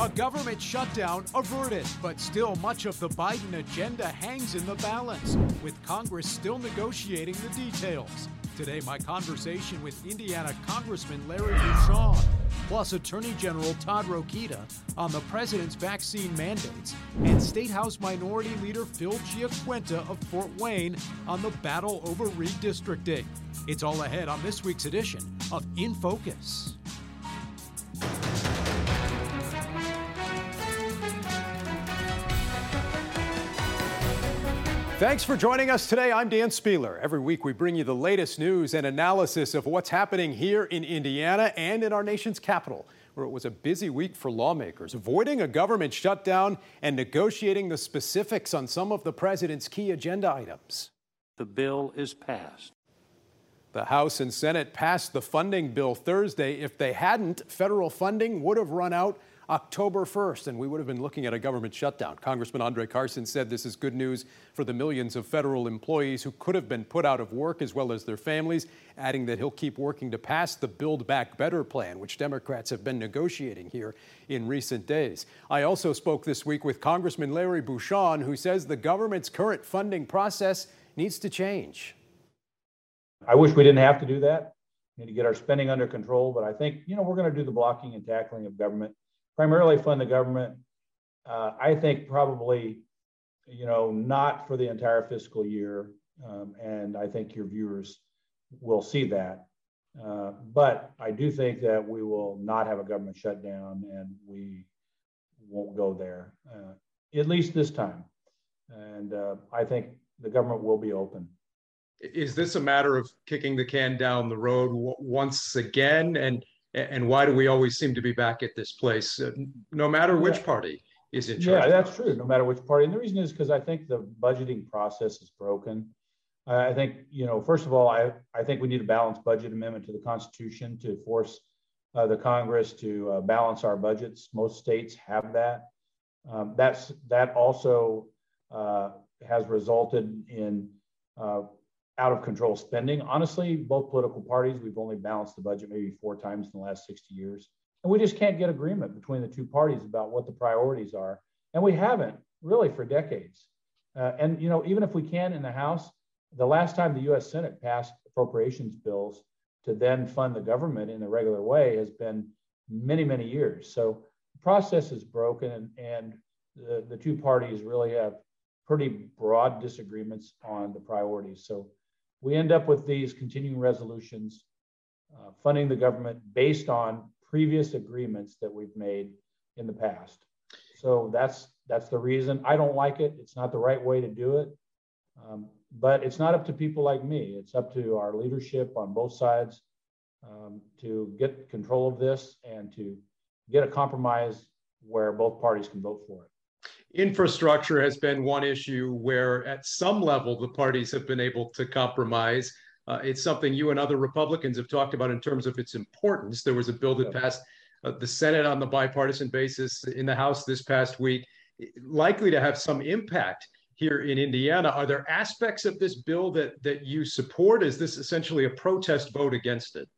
A government shutdown averted, but still much of the Biden agenda hangs in the balance, with Congress still negotiating the details. Today, my conversation with Indiana Congressman Larry Bucshon, plus Attorney General Todd Rokita on the president's vaccine mandates, and State House Minority Leader Phil GiaQuinta of Fort Wayne on the battle over redistricting. It's all ahead on this week's edition of In Focus. Thanks for joining us today. I'm Dan Spehler. Every week we bring you the latest news and analysis of what's happening here in Indiana and in our nation's capital, where it was a busy week for lawmakers, avoiding a government shutdown and negotiating the specifics on some of the president's key agenda items. The bill is passed. The House and Senate passed the funding bill Thursday. If they hadn't, federal funding would have run out October 1st, and we would have been looking at a government shutdown. Congressman Andre Carson said this is good news for the millions of federal employees who could have been put out of work as well as their families, adding that he'll keep working to pass the Build Back Better plan, which Democrats have been negotiating here in recent days. I also spoke this week with Congressman Larry Bucshon, who says the government's current funding process needs to change. I wish we didn't have to do that. We need to get our spending under control, but I think, you know, we're going to do the blocking and tackling of government primarily fund the government. Uh, I think probably, you know, not for the entire fiscal year. Um, and I think your viewers will see that. Uh, but I do think that we will not have a government shutdown and we won't go there, uh, at least this time. And uh, I think the government will be open. Is this a matter of kicking the can down the road w- once again? And and why do we always seem to be back at this place, uh, no matter which yeah. party is in charge? Yeah, that's true. No matter which party, and the reason is because I think the budgeting process is broken. I think you know, first of all, I I think we need a balanced budget amendment to the Constitution to force uh, the Congress to uh, balance our budgets. Most states have that. Um, that's that also uh, has resulted in uh, out of control spending. Honestly, both political parties, we've only balanced the budget maybe four times in the last 60 years. And we just can't get agreement between the two parties about what the priorities are. And we haven't really for decades. Uh, and, you know, even if we can in the House, the last time the US Senate passed appropriations bills to then fund the government in the regular way has been many, many years. So the process is broken and, and the, the two parties really have pretty broad disagreements on the priorities. So we end up with these continuing resolutions uh, funding the government based on previous agreements that we've made in the past. So that's that's the reason I don't like it. It's not the right way to do it. Um, but it's not up to people like me. It's up to our leadership on both sides um, to get control of this and to get a compromise where both parties can vote for it. Infrastructure has been one issue where, at some level, the parties have been able to compromise. Uh, it's something you and other Republicans have talked about in terms of its importance. There was a bill that passed uh, the Senate on the bipartisan basis in the House this past week, likely to have some impact here in Indiana. Are there aspects of this bill that that you support? Is this essentially a protest vote against it?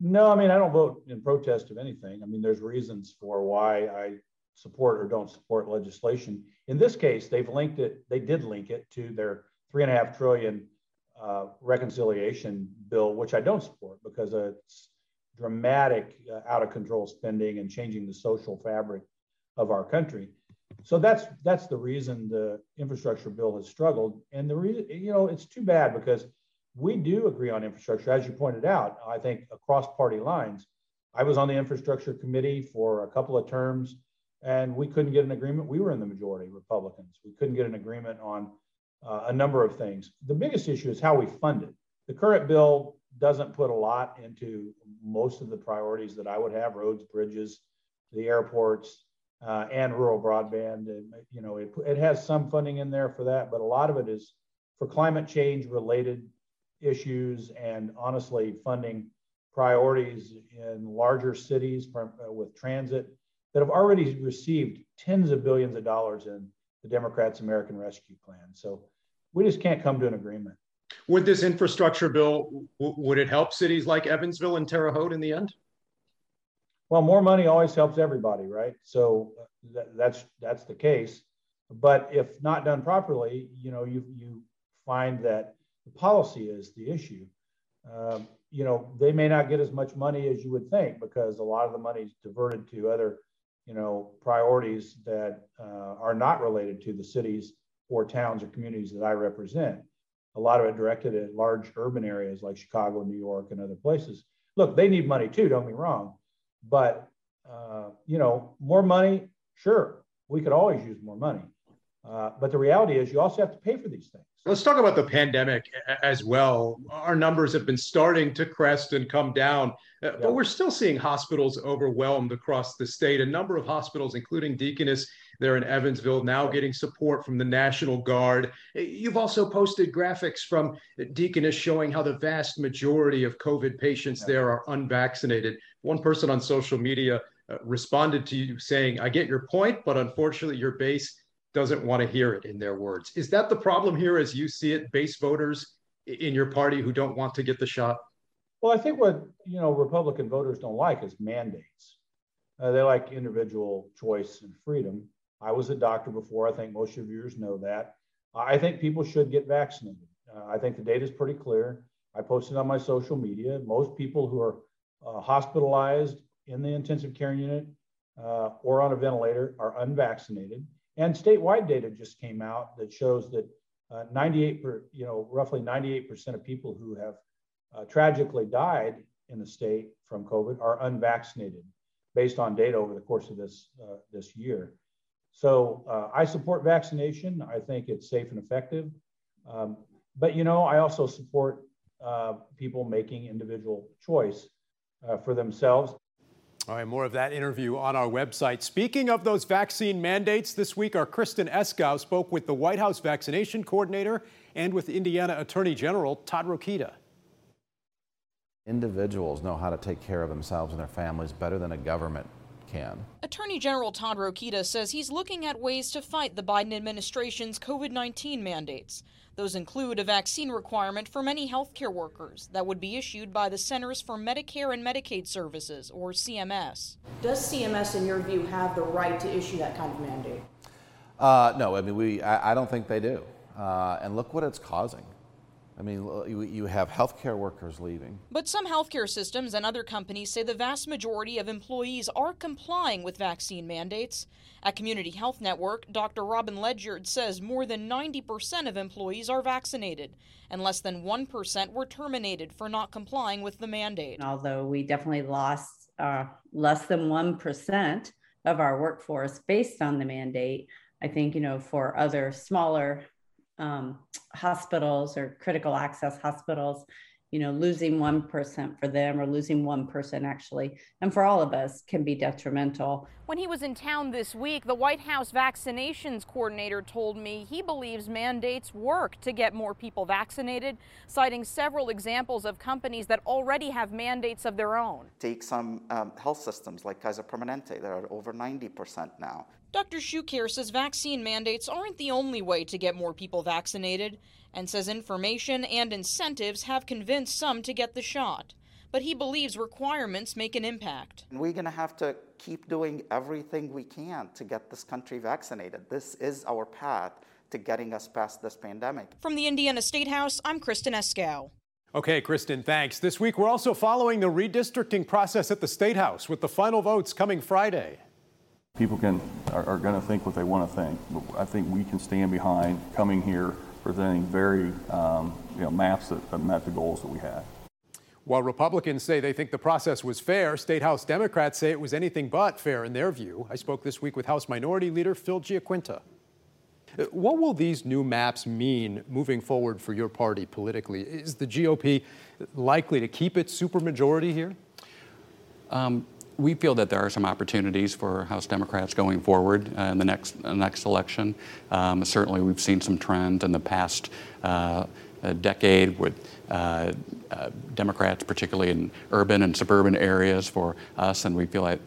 No, I mean I don't vote in protest of anything. I mean there's reasons for why I support or don't support legislation. In this case, they've linked it, they did link it to their three and a half trillion uh, reconciliation bill, which I don't support because it's dramatic uh, out of control spending and changing the social fabric of our country. So that's that's the reason the infrastructure bill has struggled. And the reason, you know, it's too bad because we do agree on infrastructure, as you pointed out. I think across party lines. I was on the infrastructure committee for a couple of terms and we couldn't get an agreement. We were in the majority, Republicans. We couldn't get an agreement on uh, a number of things. The biggest issue is how we fund it. The current bill doesn't put a lot into most of the priorities that I would have: roads, bridges, the airports, uh, and rural broadband. And, you know, it, it has some funding in there for that, but a lot of it is for climate change related issues and honestly funding priorities in larger cities uh, with transit that have already received tens of billions of dollars in the Democrats' American Rescue Plan. So we just can't come to an agreement. Would this infrastructure bill would it help cities like Evansville and Terre Haute in the end? Well, more money always helps everybody, right? So uh, that's that's the case. But if not done properly, you know, you you find that the policy is the issue. Um, you know, they may not get as much money as you would think because a lot of the money is diverted to other, you know, priorities that uh, are not related to the cities or towns or communities that I represent. A lot of it directed at large urban areas like Chicago, New York, and other places. Look, they need money too. Don't me wrong, but uh, you know, more money, sure, we could always use more money. Uh, but the reality is, you also have to pay for these things. Let's talk about the pandemic as well. Our numbers have been starting to crest and come down, uh, but we're still seeing hospitals overwhelmed across the state. A number of hospitals, including Deaconess there in Evansville, now getting support from the National Guard. You've also posted graphics from Deaconess showing how the vast majority of COVID patients yeah. there are unvaccinated. One person on social media uh, responded to you saying, I get your point, but unfortunately, your base doesn't want to hear it in their words. Is that the problem here as you see it, base voters in your party who don't want to get the shot? Well, I think what you know Republican voters don't like is mandates. Uh, they like individual choice and freedom. I was a doctor before. I think most of yours know that. I think people should get vaccinated. Uh, I think the data is pretty clear. I posted on my social media. Most people who are uh, hospitalized in the intensive care unit uh, or on a ventilator are unvaccinated. And statewide data just came out that shows that uh, 98 per, you know, roughly 98% of people who have uh, tragically died in the state from COVID are unvaccinated based on data over the course of this, uh, this year. So uh, I support vaccination. I think it's safe and effective. Um, but, you know, I also support uh, people making individual choice uh, for themselves. All right, more of that interview on our website. Speaking of those vaccine mandates, this week our Kristen Eskow spoke with the White House vaccination coordinator and with Indiana Attorney General Todd Rokita. Individuals know how to take care of themselves and their families better than a government can. Attorney General Todd Rokita says he's looking at ways to fight the Biden administration's COVID 19 mandates. Those include a vaccine requirement for many healthcare workers that would be issued by the Centers for Medicare and Medicaid Services, or CMS. Does CMS, in your view, have the right to issue that kind of mandate? Uh, no, I mean, we, I, I don't think they do. Uh, and look what it's causing. I mean, you have healthcare workers leaving. But some healthcare systems and other companies say the vast majority of employees are complying with vaccine mandates. At Community Health Network, Dr. Robin Ledyard says more than 90% of employees are vaccinated, and less than 1% were terminated for not complying with the mandate. Although we definitely lost uh, less than 1% of our workforce based on the mandate, I think, you know, for other smaller um, hospitals or critical access hospitals, you know, losing 1% for them or losing one person actually, and for all of us can be detrimental. When he was in town this week, the White House vaccinations coordinator told me he believes mandates work to get more people vaccinated, citing several examples of companies that already have mandates of their own. Take some um, health systems like Kaiser Permanente, they're over 90% now. Dr. Choucair says vaccine mandates aren't the only way to get more people vaccinated and says information and incentives have convinced some to get the shot. But he believes requirements make an impact. We're going to have to keep doing everything we can to get this country vaccinated. This is our path to getting us past this pandemic. From the Indiana State House, I'm Kristen Eskow. Okay, Kristen, thanks. This week we're also following the redistricting process at the State House with the final votes coming Friday. People can are, are going to think what they want to think, but I think we can stand behind coming here presenting very um, you know, maps that, that met the goals that we had. While Republicans say they think the process was fair, State House Democrats say it was anything but fair in their view. I spoke this week with House Minority Leader Phil GiaQuinta. Uh, what will these new maps mean moving forward for your party politically? Is the GOP likely to keep its supermajority here? Um, we feel that there are some opportunities for House Democrats going forward uh, in the next uh, next election. Um, certainly, we've seen some trends in the past uh, decade with uh, uh, Democrats, particularly in urban and suburban areas, for us, and we feel like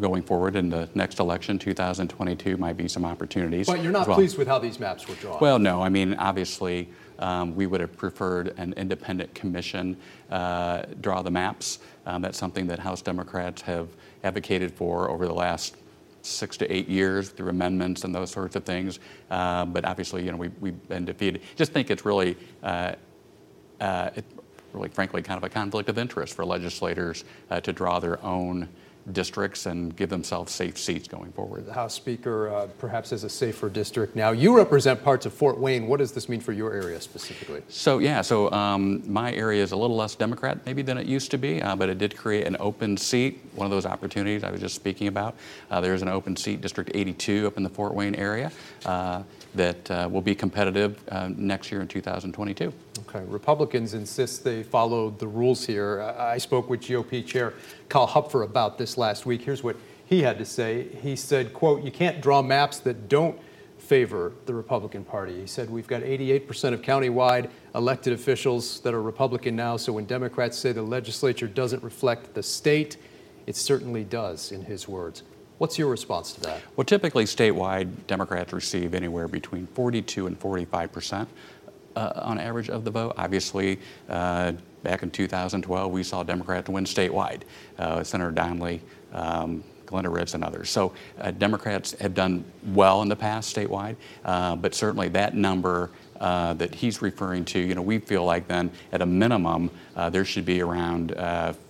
going forward in the next election, 2022, might be some opportunities. But you're not well. pleased with how these maps were drawn. Well, no. I mean, obviously Um, we would have preferred an independent commission uh, draw the maps. Um, that's something that House Democrats have advocated for over the last six to eight years through amendments and those sorts of things. Uh, but obviously, you know, we, we've been defeated. Just think it's really, uh, uh, it, really, frankly, kind of a conflict of interest for legislators uh, to draw their own districts and give themselves safe seats going forward. The House Speaker uh, perhaps has a safer district now. You represent parts of Fort Wayne. What does this mean for your area specifically? So, yeah, so um, my area is a little less Democrat maybe than it used to be, uh, but it did create an open seat, one of those opportunities I was just speaking about. Uh, there's an open seat, District 82, up in the Fort Wayne area. Uh, that uh, will be competitive uh, next year in 2022. Okay. Republicans insist they followed the rules here. I spoke with GOP Chair Kyle Hupfer about this last week. Here's what he had to say. He said, quote, you can't draw maps that don't favor the Republican Party. He said, we've got 88% of countywide elected officials that are Republican now, so when Democrats say the legislature doesn't reflect the state, it certainly does, in his words. What's your response to that? Well, typically statewide, Democrats receive anywhere between 42 and 45 percent uh, on average of the vote. Obviously, uh, back in 2012, we saw Democrats win statewide. Uh, Senator Donnelly, um, Glenda Ritz, and others. So uh, Democrats have done well in the past statewide, uh, but certainly that number. Uh, that he's referring to, you know, we feel like then at a minimum there should be around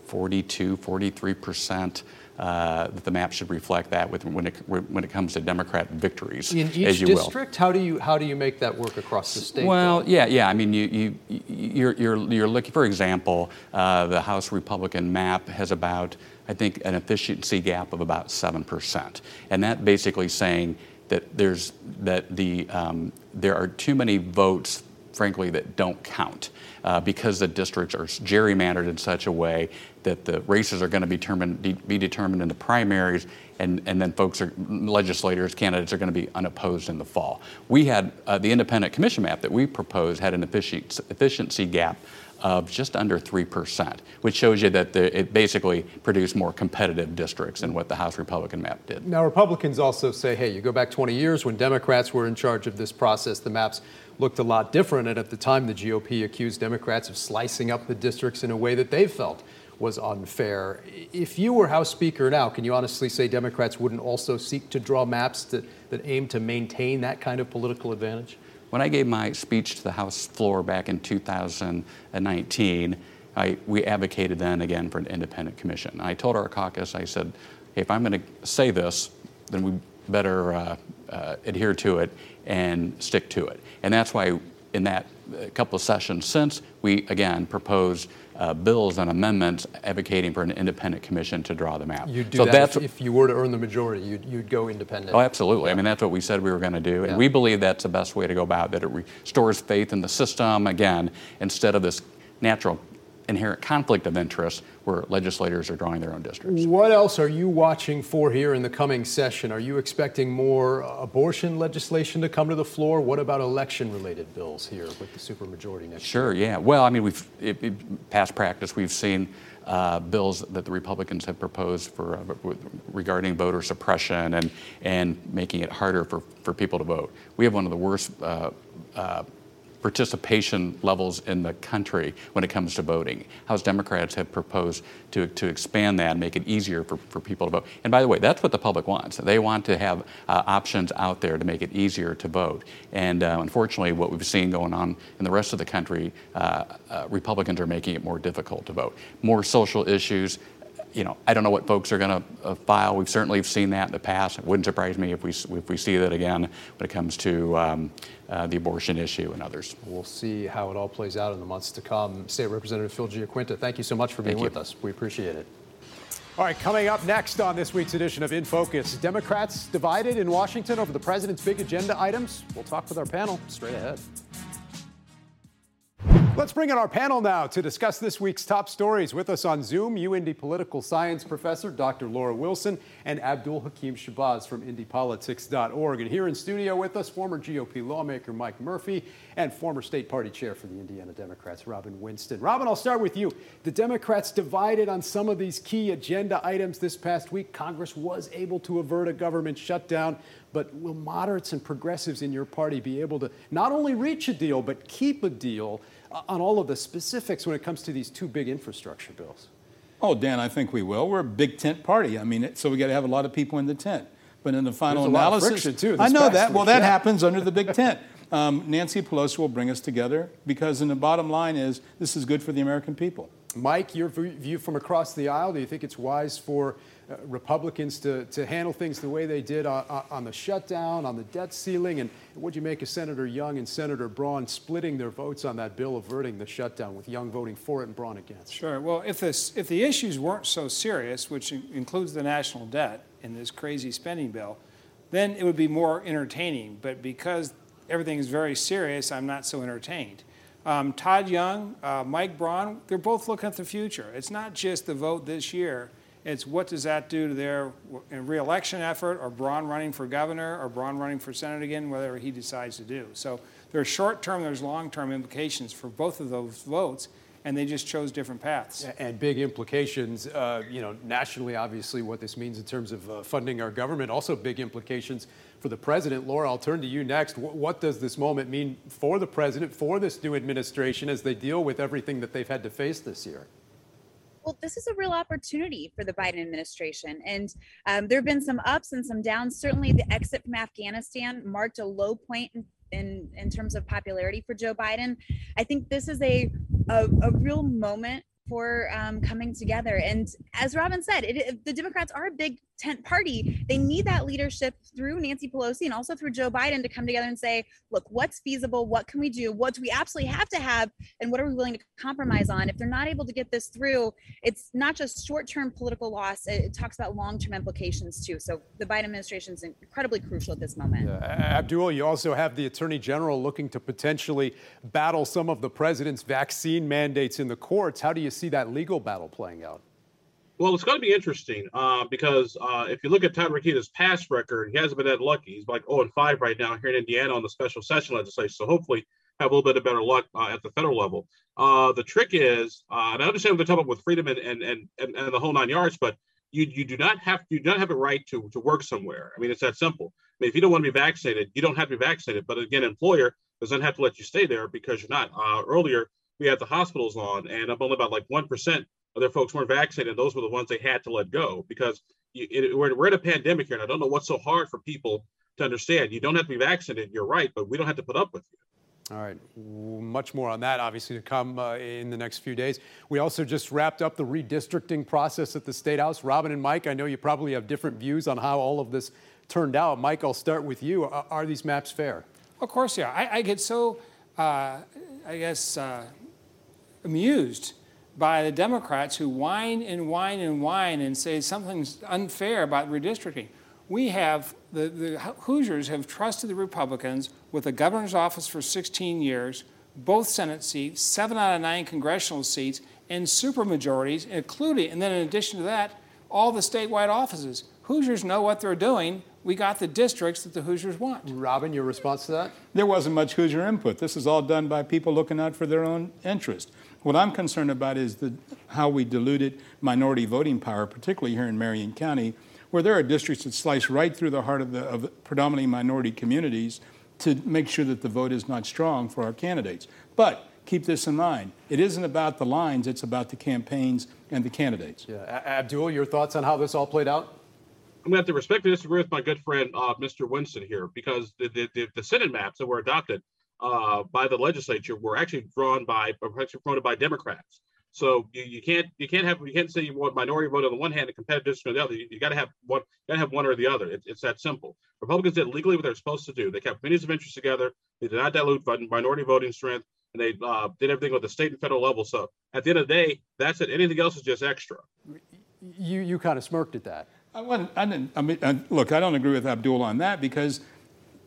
42, 43 percent uh, that the map should reflect that with, when, it, when it comes to Democrat victories. In each district, how do you how do you make that work across the state? Well, though? yeah, yeah. I mean, you you you're you're, you're looking. For example, uh, the House Republican map has about I think an efficiency gap of about seven percent, and that basically saying that there's that the um, there are too many votes frankly, that don't count uh, because the districts are gerrymandered in such a way that the races are going to be determined, be determined in the primaries, and, and then folks are legislators, candidates are going to be unopposed in the fall. We had uh, the independent commission map that we proposed had an efficiency, efficiency gap of just under 3%, which shows you that the, it basically produced more competitive districts than what the House Republican map did. Now, Republicans also say, hey, you go back 20 years when Democrats were in charge of this process, the maps looked a lot different. And at the time, the GOP accused Democrats of slicing up the districts in a way that they felt was unfair. If you were House Speaker now, can you honestly say Democrats wouldn't also seek to draw maps that, that aim to maintain that kind of political advantage? When I gave my speech to the House floor back in 2019, I, we advocated then again for an independent commission. I told our caucus, I said, hey, if I'm going to say this, then we better uh, uh, adhere to it and stick to it. And that's why in that uh, couple of sessions since, we again proposed uh, bills and amendments advocating for an independent commission to draw the map. You'd do so that if, if, you were to earn the majority, you'd, you'd go independent. Oh, absolutely. Yeah. I mean, that's what we said we were going to do. And yeah. we believe that's the best way to go about it, that it restores faith in the system, again, instead of this natural inherent conflict of interest where legislators are drawing their own districts. What else are you watching for here in the coming session? Are you expecting more abortion legislation to come to the floor? What about election related bills here with the supermajority next sure, year? Sure, yeah. Well, I mean, we've, it, it, past practice, we've seen uh, bills that the Republicans have proposed for uh, regarding voter suppression and and making it harder for, for people to vote. We have one of the worst uh, uh participation levels in the country when it comes to voting. House Democrats have proposed to, to expand that and make it easier for, for people to vote. And by the way, that's what the public wants. They want to have uh, options out there to make it easier to vote. And uh, unfortunately, what we've seen going on in the rest of the country, uh, uh Republicans are making it more difficult to vote. More social issues, you know, I don't know what folks are going to uh, file. We've certainly seen that in the past. It wouldn't surprise me if we if we see that again when it comes to um, uh, the abortion issue and others. We'll see how it all plays out in the months to come. State Representative Phil GiaQuinta, thank you so much for being with us. We appreciate it. All right, coming up next on this week's edition of In Focus, Democrats divided in Washington over the president's big agenda items. We'll talk with our panel straight ahead. Let's bring in our panel now to discuss this week's top stories. With us on Zoom, UIndy political science professor Dr. Laura Wilson and Abdul Hakim Shabazz from IndyPolitics.org. And here in studio with us, former GOP lawmaker Mike Murphy and former state party chair for the Indiana Democrats, Robin Winston. Robin, I'll start with you. The Democrats divided on some of these key agenda items this past week. Congress was able to avert a government shutdown, but will moderates and progressives in your party be able to not only reach a deal, but keep a deal? On all of the specifics when it comes to these two big infrastructure bills? Oh, Dan, I think we will. We're a big tent party. I mean, so we got to have a lot of people in the tent. But in the final There's analysis, too, I know that. Week, well, that yeah. happens under the big tent. Um, Nancy Pelosi will bring us together because, in the bottom line, is this is good for the American people. Mike, your view from across the aisle. Do you think it's wise for uh, Republicans to, to handle things the way they did on, on, the shutdown, on the debt ceiling? And what do you make of Senator Young and Senator Braun splitting their votes on that bill averting the shutdown, with Young voting for it and Braun against? Sure. Well, if, this, if the issues weren't so serious, which includes the national debt in this crazy spending bill, then it would be more entertaining. But because everything is very serious, I'm not so entertained. Um, Todd Young, uh, Mike Braun, they're both looking at the future. It's not just the vote this year. It's what does that do to their reelection effort, or Braun running for governor, or Braun running for senate again, whatever he decides to do. So there's short term, there's long term implications for both of those votes, and they just chose different paths. And big implications, uh, you know, nationally, obviously, what this means in terms of uh, funding our government. Also, big implications for the president. Laura, I'll turn to you next. What does this moment mean for the president, for this new administration, as they deal with everything that they've had to face this year? Well, this is a real opportunity for the Biden administration. And um, there have been some ups and some downs. Certainly, the exit from Afghanistan marked a low point in, in, in terms of popularity for Joe Biden. I think this is a, a, a real moment for um, coming together. And as Robin said, it, the Democrats are a big tent party. They need that leadership through Nancy Pelosi and also through Joe Biden to come together and say, look, what's feasible? What can we do? What do we absolutely have to have? And what are we willing to compromise on? If they're not able to get this through, it's not just short term political loss, it, talks about long term implications too. So the Biden administration is incredibly crucial at this moment. Abdul, you also have the Attorney General looking to potentially battle some of the president's vaccine mandates in the courts. How do you see that legal battle playing out? Well, it's going to be interesting uh, because uh, if you look at Todd Rokita's past record, he hasn't been that lucky. He's like 0 and 5 right now here in Indiana on the special session legislation. So hopefully, have a little bit of better luck uh, at the federal level. Uh, the trick is, uh, and I understand what they're talking about with freedom and, and and and and the whole nine yards, but you you do not have you do not have a right to to work somewhere. I mean, it's that simple. I mean, if you don't want to be vaccinated, you don't have to be vaccinated. But again, employer doesn't have to let you stay there because you're not. Uh, earlier, we had the hospitals on, and I'm only about like one percent other folks weren't vaccinated. Those were the ones they had to let go because you, it, we're, we're in a pandemic here, and I don't know what's so hard for people to understand. You don't have to be vaccinated. You're right, but we don't have to put up with you. All right, much more on that, obviously, to come uh, in the next few days. We also just wrapped up the redistricting process at the State House. Robin and Mike, I know you probably have different views on how all of this turned out. Mike, I'll start with you. Are, are these maps fair? Of course, yeah. I, I get so, uh, I guess, uh, amused by the Democrats who whine and whine and whine and say something's unfair about redistricting. We have, the, the Hoosiers have trusted the Republicans with the governor's office for 16 years, both Senate seats, seven out of nine congressional seats, and supermajorities, including, and then in addition to that, all the statewide offices. Hoosiers know what they're doing. We got the districts that the Hoosiers want. Robin, your response to that? There wasn't much Hoosier input. This is all done by people looking out for their own interest. What I'm concerned about is the, how we diluted minority voting power, particularly here in Marion County, where there are districts that slice right through the heart of the of predominantly minority communities to make sure that the vote is not strong for our candidates. But keep this in mind it isn't about the lines, it's about the campaigns and the candidates. Yeah. Abdul, your thoughts on how this all played out? I'm going to have to respectfully disagree with my good friend, uh, Mr. Winston, here, because the, the, the, the Senate maps that were adopted uh, by the legislature were actually drawn by actually drawn by Democrats. So you, you can't you can't have you can't say you want minority vote on the one hand and competitive district on the other. You, you got to have one got to have one or the other. It, it's that simple. Republicans did legally what they're supposed to do. They kept committees of interest together. They did not dilute minority voting strength, and they uh, did everything at the state and federal level. So at the end of the day, that's it. Anything else is just extra. You you kind of smirked at that. I, I didn't. I mean, uh, look, I don't agree with Abdul on that because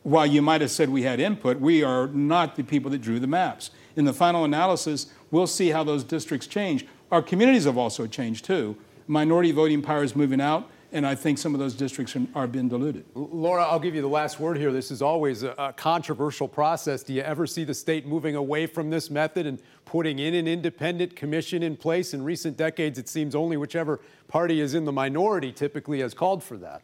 while you might have said we had input, we are not the people that drew the maps. in the final analysis, we'll see how those districts change. Our communities have also changed too. Minority voting power is moving out and I think some of those districts are, being diluted. Laura, I'll give you the last word here. This is always a, a, controversial process. Do you ever see the state moving away from this method and putting in an independent commission in place? In recent decades, it seems only whichever party is in the minority typically has called for that.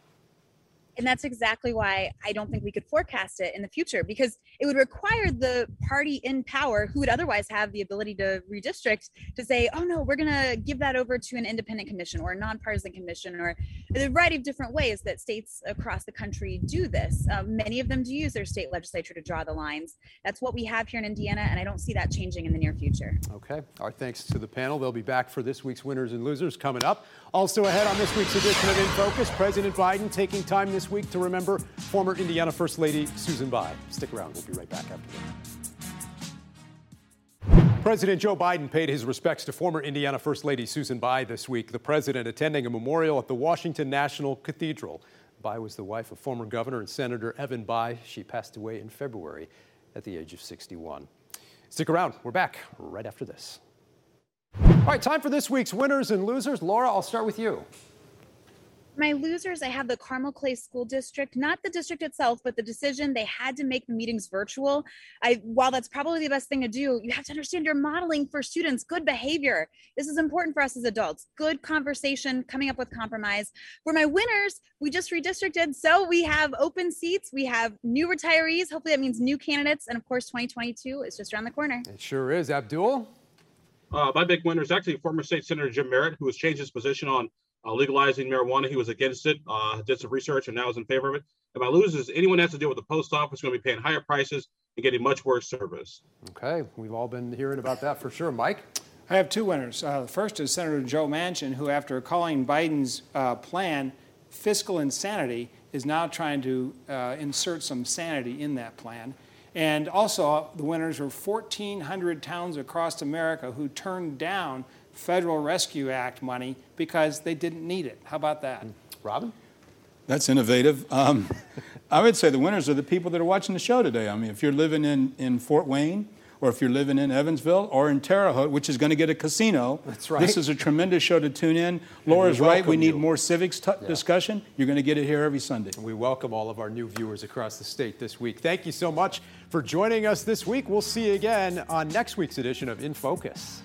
And that's exactly why I don't think we could forecast it in the future because it would require the party in power who would otherwise have the ability to redistrict to say, oh no, we're going to give that over to an independent commission or a nonpartisan commission or a variety of different ways that states across the country do this. Um, many of them do use their state legislature to draw the lines. That's what we have here in Indiana, and I don't see that changing in the near future. Okay. Our thanks to the panel. They'll be back for this week's winners and losers coming up. Also ahead on this week's edition of In Focus, President Biden taking time this week to remember former Indiana First Lady Susan Bayh. Stick around, we'll be right back after this. President Joe Biden paid his respects to former Indiana First Lady Susan Bayh this week, the president attending a memorial at the Washington National Cathedral. Bayh was the wife of former Governor and Senator Evan Bayh. She passed away in February at the age of 61. Stick around, we're back right after this. All right, time for this week's winners and losers. Laura, I'll start with you my losers, I have the Carmel Clay School District, not the district itself, but the decision they had to make the meetings virtual. I, while that's probably the best thing to do, you have to understand you're modeling for students good behavior. This is important for us as adults. Good conversation, coming up with compromise. For my winners, we just redistricted, so we have open seats, we have new retirees. Hopefully, that means new candidates, and of course, 2022 is just around the corner. It sure is. Abdul. Uh, my big winner is actually former state senator Jim Merritt, who has changed his position on uh, legalizing marijuana. He was against it, uh, did some research, and now is in favor of it. And my losers, anyone has to deal with the post office, going to be paying higher prices and getting much worse service. Okay, we've all been hearing about that for sure. Mike? I have two winners. Uh, the first is Senator Joe Manchin, who, after calling Biden's uh, plan fiscal insanity, is now trying to uh, insert some sanity in that plan. And also, the winners were 1,400 towns across America who turned down Federal Rescue Act money because they didn't need it. How about that? Robin? That's innovative. Um, I would say the winners are the people that are watching the show today. I mean, if you're living in, in Fort Wayne, or if you're living in Evansville or in Terre Haute, which is going to get a casino. That's right. This is a tremendous show to tune in. Laura's right. We need you. more civics t- yeah. discussion. You're going to get it here every Sunday. We welcome all of our new viewers across the state this week. Thank you so much for joining us this week. We'll see you again on next week's edition of In Focus.